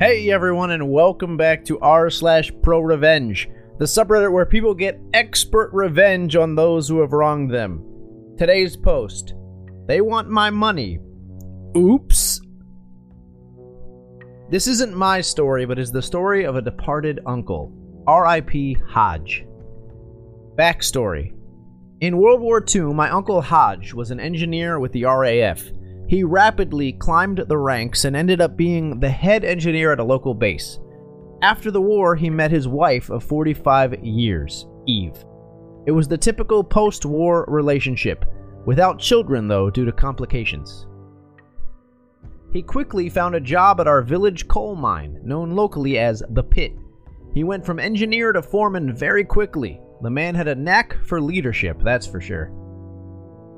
Hey everyone, and welcome back to r slash pro revenge, the subreddit where people get expert revenge on those who have wronged them. Today's post: They want my money. Oops. This isn't my story, but is the story of a departed uncle. R.I.P. Hodge. Backstory: In World War II, my uncle Hodge was an engineer with the RAF. He rapidly climbed the ranks and ended up being the head engineer at a local base. After the war, he met his wife of 45 years, Eve. It was the typical post war relationship, without children though, due to complications. He quickly found a job at our village coal mine, known locally as the Pit. He went from engineer to foreman very quickly. The man had a knack for leadership, that's for sure.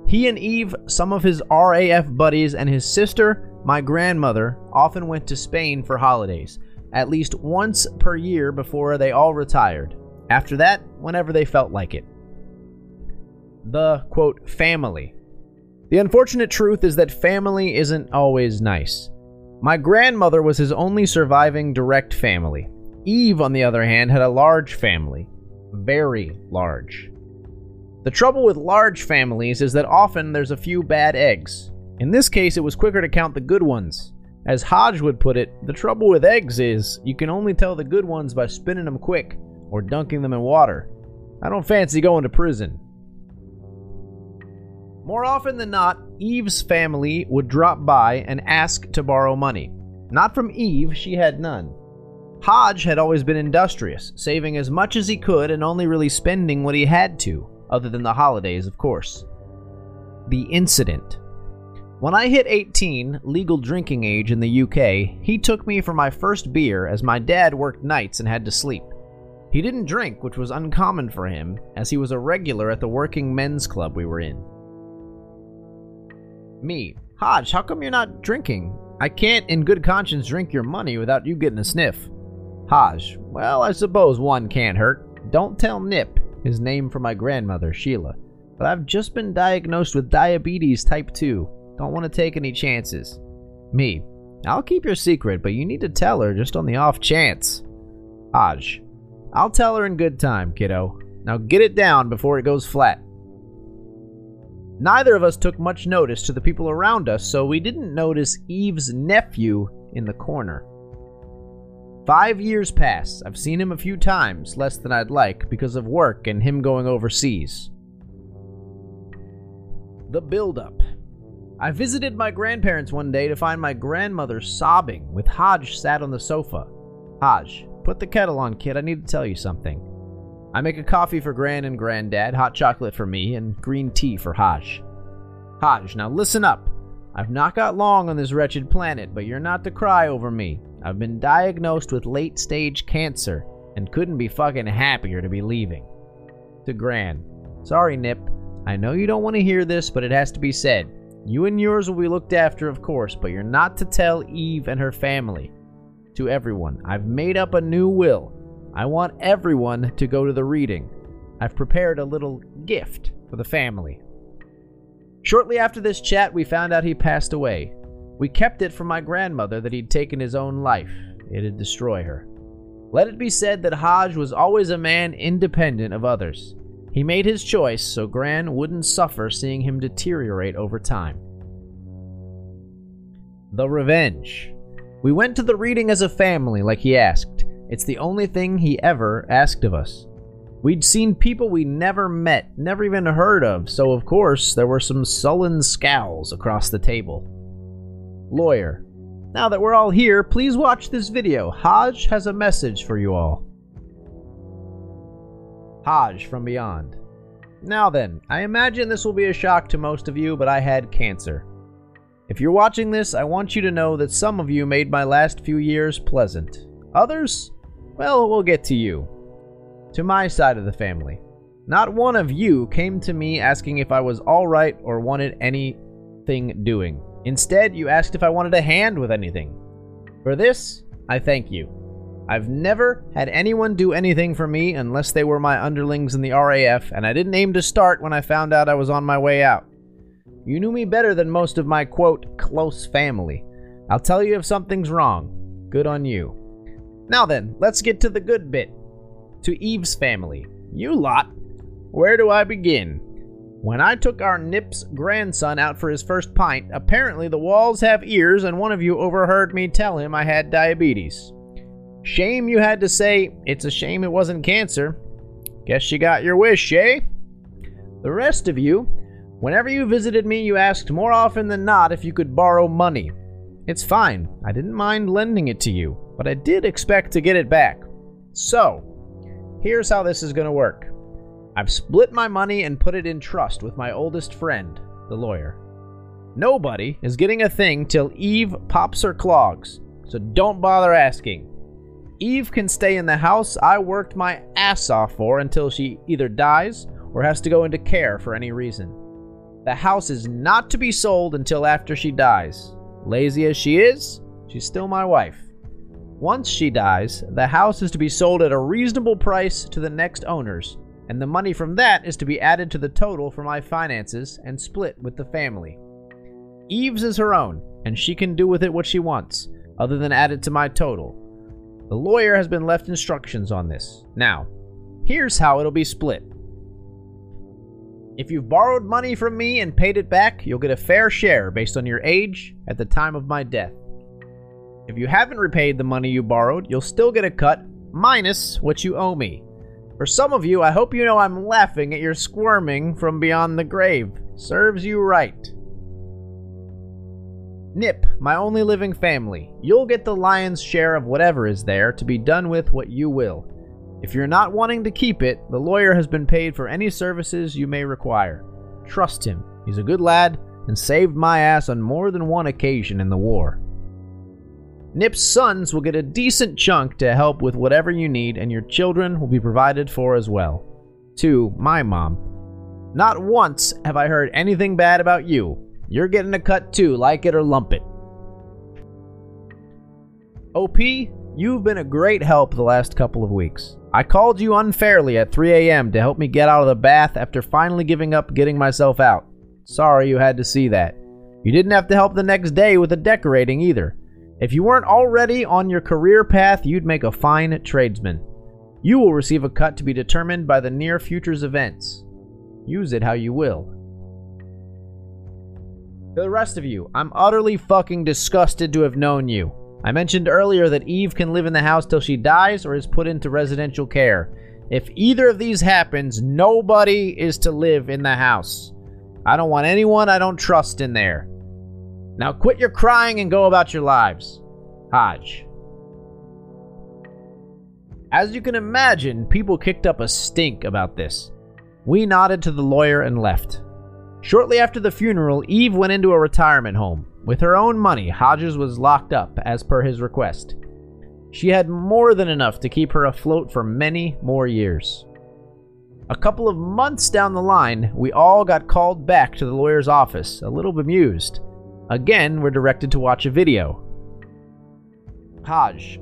He and Eve, some of his RAF buddies, and his sister, my grandmother, often went to Spain for holidays, at least once per year before they all retired. After that, whenever they felt like it. The, quote, family. The unfortunate truth is that family isn't always nice. My grandmother was his only surviving direct family. Eve, on the other hand, had a large family. Very large. The trouble with large families is that often there's a few bad eggs. In this case, it was quicker to count the good ones. As Hodge would put it, the trouble with eggs is you can only tell the good ones by spinning them quick or dunking them in water. I don't fancy going to prison. More often than not, Eve's family would drop by and ask to borrow money. Not from Eve, she had none. Hodge had always been industrious, saving as much as he could and only really spending what he had to other than the holidays, of course. The incident. When I hit 18, legal drinking age in the UK, he took me for my first beer as my dad worked nights and had to sleep. He didn't drink, which was uncommon for him, as he was a regular at the working men's club we were in. Me, Hodge, how come you're not drinking? I can't, in good conscience, drink your money without you getting a sniff. Hodge, well, I suppose one can't hurt. Don't tell Nip his name for my grandmother, Sheila. But I've just been diagnosed with diabetes type 2. Don't want to take any chances. Me. I'll keep your secret, but you need to tell her just on the off chance. Hodge. I'll tell her in good time, kiddo. Now get it down before it goes flat. Neither of us took much notice to the people around us, so we didn't notice Eve's nephew in the corner. Five years pass. I've seen him a few times, less than I'd like, because of work and him going overseas. The build-up. I visited my grandparents one day to find my grandmother sobbing, with Hodge sat on the sofa. Hodge, put the kettle on, kid. I need to tell you something. I make a coffee for Gran and Granddad, hot chocolate for me, and green tea for Hodge. Hodge, now listen up. I've not got long on this wretched planet, but you're not to cry over me. I've been diagnosed with late stage cancer and couldn't be fucking happier to be leaving. To Gran. Sorry, Nip. I know you don't want to hear this, but it has to be said. You and yours will be looked after, of course, but you're not to tell Eve and her family. To everyone, I've made up a new will. I want everyone to go to the reading. I've prepared a little gift for the family. Shortly after this chat, we found out he passed away. We kept it from my grandmother that he'd taken his own life. It'd destroy her. Let it be said that Hodge was always a man independent of others. He made his choice so Gran wouldn't suffer seeing him deteriorate over time. The Revenge. We went to the reading as a family, like he asked. It's the only thing he ever asked of us. We'd seen people we never met, never even heard of, so of course there were some sullen scowls across the table. Lawyer. Now that we're all here, please watch this video. Hodge has a message for you all. Hodge from Beyond. Now then, I imagine this will be a shock to most of you, but I had cancer. If you're watching this, I want you to know that some of you made my last few years pleasant. Others? Well, we'll get to you to my side of the family. Not one of you came to me asking if I was alright or wanted anything doing. Instead, you asked if I wanted a hand with anything. For this, I thank you. I've never had anyone do anything for me unless they were my underlings in the RAF, and I didn't aim to start when I found out I was on my way out. You knew me better than most of my, quote, close family. I'll tell you if something's wrong. Good on you. Now then, let's get to the good bit. To Eve's family. You lot. Where do I begin? When I took our Nip's grandson out for his first pint, apparently the walls have ears, and one of you overheard me tell him I had diabetes. Shame you had to say, it's a shame it wasn't cancer. Guess you got your wish, eh? The rest of you, whenever you visited me, you asked more often than not if you could borrow money. It's fine, I didn't mind lending it to you, but I did expect to get it back. So, here's how this is going to work I've split my money and put it in trust with my oldest friend, the lawyer. Nobody is getting a thing till Eve pops her clogs, so don't bother asking. Eve can stay in the house I worked my ass off for until she either dies or has to go into care for any reason. The house is not to be sold until after she dies. Lazy as she is, she's still my wife. Once she dies, the house is to be sold at a reasonable price to the next owners, and the money from that is to be added to the total for my finances and split with the family. Eve's is her own, and she can do with it what she wants, other than add it to my total. The lawyer has been left instructions on this. Now, here's how it'll be split. If you've borrowed money from me and paid it back, you'll get a fair share based on your age at the time of my death. If you haven't repaid the money you borrowed, you'll still get a cut minus what you owe me. For some of you, I hope you know I'm laughing at your squirming from beyond the grave. Serves you right. Nip, my only living family, you'll get the lion's share of whatever is there to be done with what you will. If you're not wanting to keep it, the lawyer has been paid for any services you may require. Trust him, he's a good lad and saved my ass on more than one occasion in the war. Nip's sons will get a decent chunk to help with whatever you need, and your children will be provided for as well. To my mom. Not once have I heard anything bad about you, you're getting a cut too, like it or lump it. OP, you've been a great help the last couple of weeks. I called you unfairly at 3 a.m. to help me get out of the bath after finally giving up getting myself out. Sorry you had to see that. You didn't have to help the next day with the decorating either. If you weren't already on your career path, you'd make a fine tradesman. You will receive a cut to be determined by the near future's events. Use it how you will. To the rest of you, I'm utterly fucking disgusted to have known you. I mentioned earlier that Eve can live in the house till she dies or is put into residential care. If either of these happens, nobody is to live in the house. I don't want anyone I don't trust in there. Now quit your crying and go about your lives. Hodge. As you can imagine, people kicked up a stink about this. We nodded to the lawyer and left. Shortly after the funeral, Eve went into a retirement home. With her own money, Hodges was locked up as per his request. She had more than enough to keep her afloat for many more years. A couple of months down the line, we all got called back to the lawyer's office, a little bemused. Again, we're directed to watch a video. Hodge,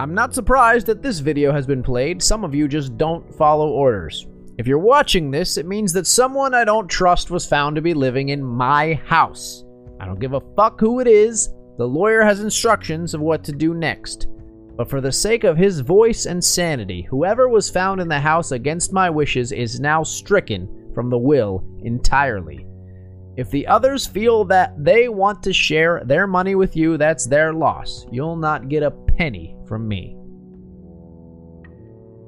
I'm not surprised that this video has been played. Some of you just don't follow orders. If you're watching this, it means that someone I don't trust was found to be living in my house. I don't give a fuck who it is. The lawyer has instructions of what to do next. But for the sake of his voice and sanity, whoever was found in the house against my wishes is now stricken from the will entirely. If the others feel that they want to share their money with you, that's their loss. You'll not get a penny from me.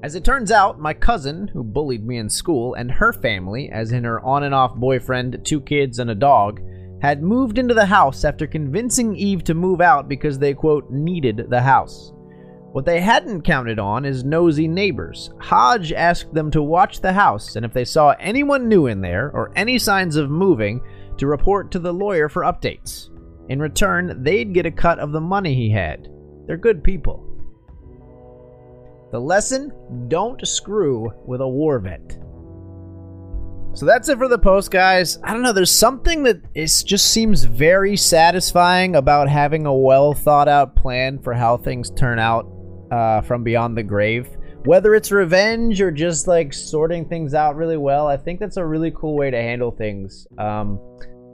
As it turns out, my cousin, who bullied me in school, and her family, as in her on and off boyfriend, two kids, and a dog, had moved into the house after convincing Eve to move out because they, quote, needed the house. What they hadn't counted on is nosy neighbors. Hodge asked them to watch the house, and if they saw anyone new in there or any signs of moving, to report to the lawyer for updates. In return, they'd get a cut of the money he had. They're good people. The lesson don't screw with a war vet. So that's it for the post, guys. I don't know. There's something that is just seems very satisfying about having a well thought out plan for how things turn out uh, from beyond the grave. Whether it's revenge or just like sorting things out really well, I think that's a really cool way to handle things. Um,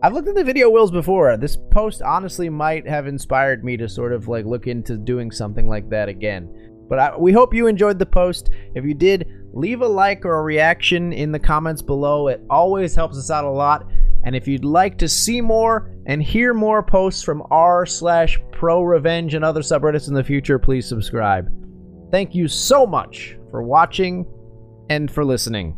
I've looked at the video wills before. This post honestly might have inspired me to sort of like look into doing something like that again. But I, we hope you enjoyed the post. If you did, leave a like or a reaction in the comments below. It always helps us out a lot. And if you'd like to see more and hear more posts from r slash pro revenge and other subreddits in the future, please subscribe. Thank you so much for watching and for listening.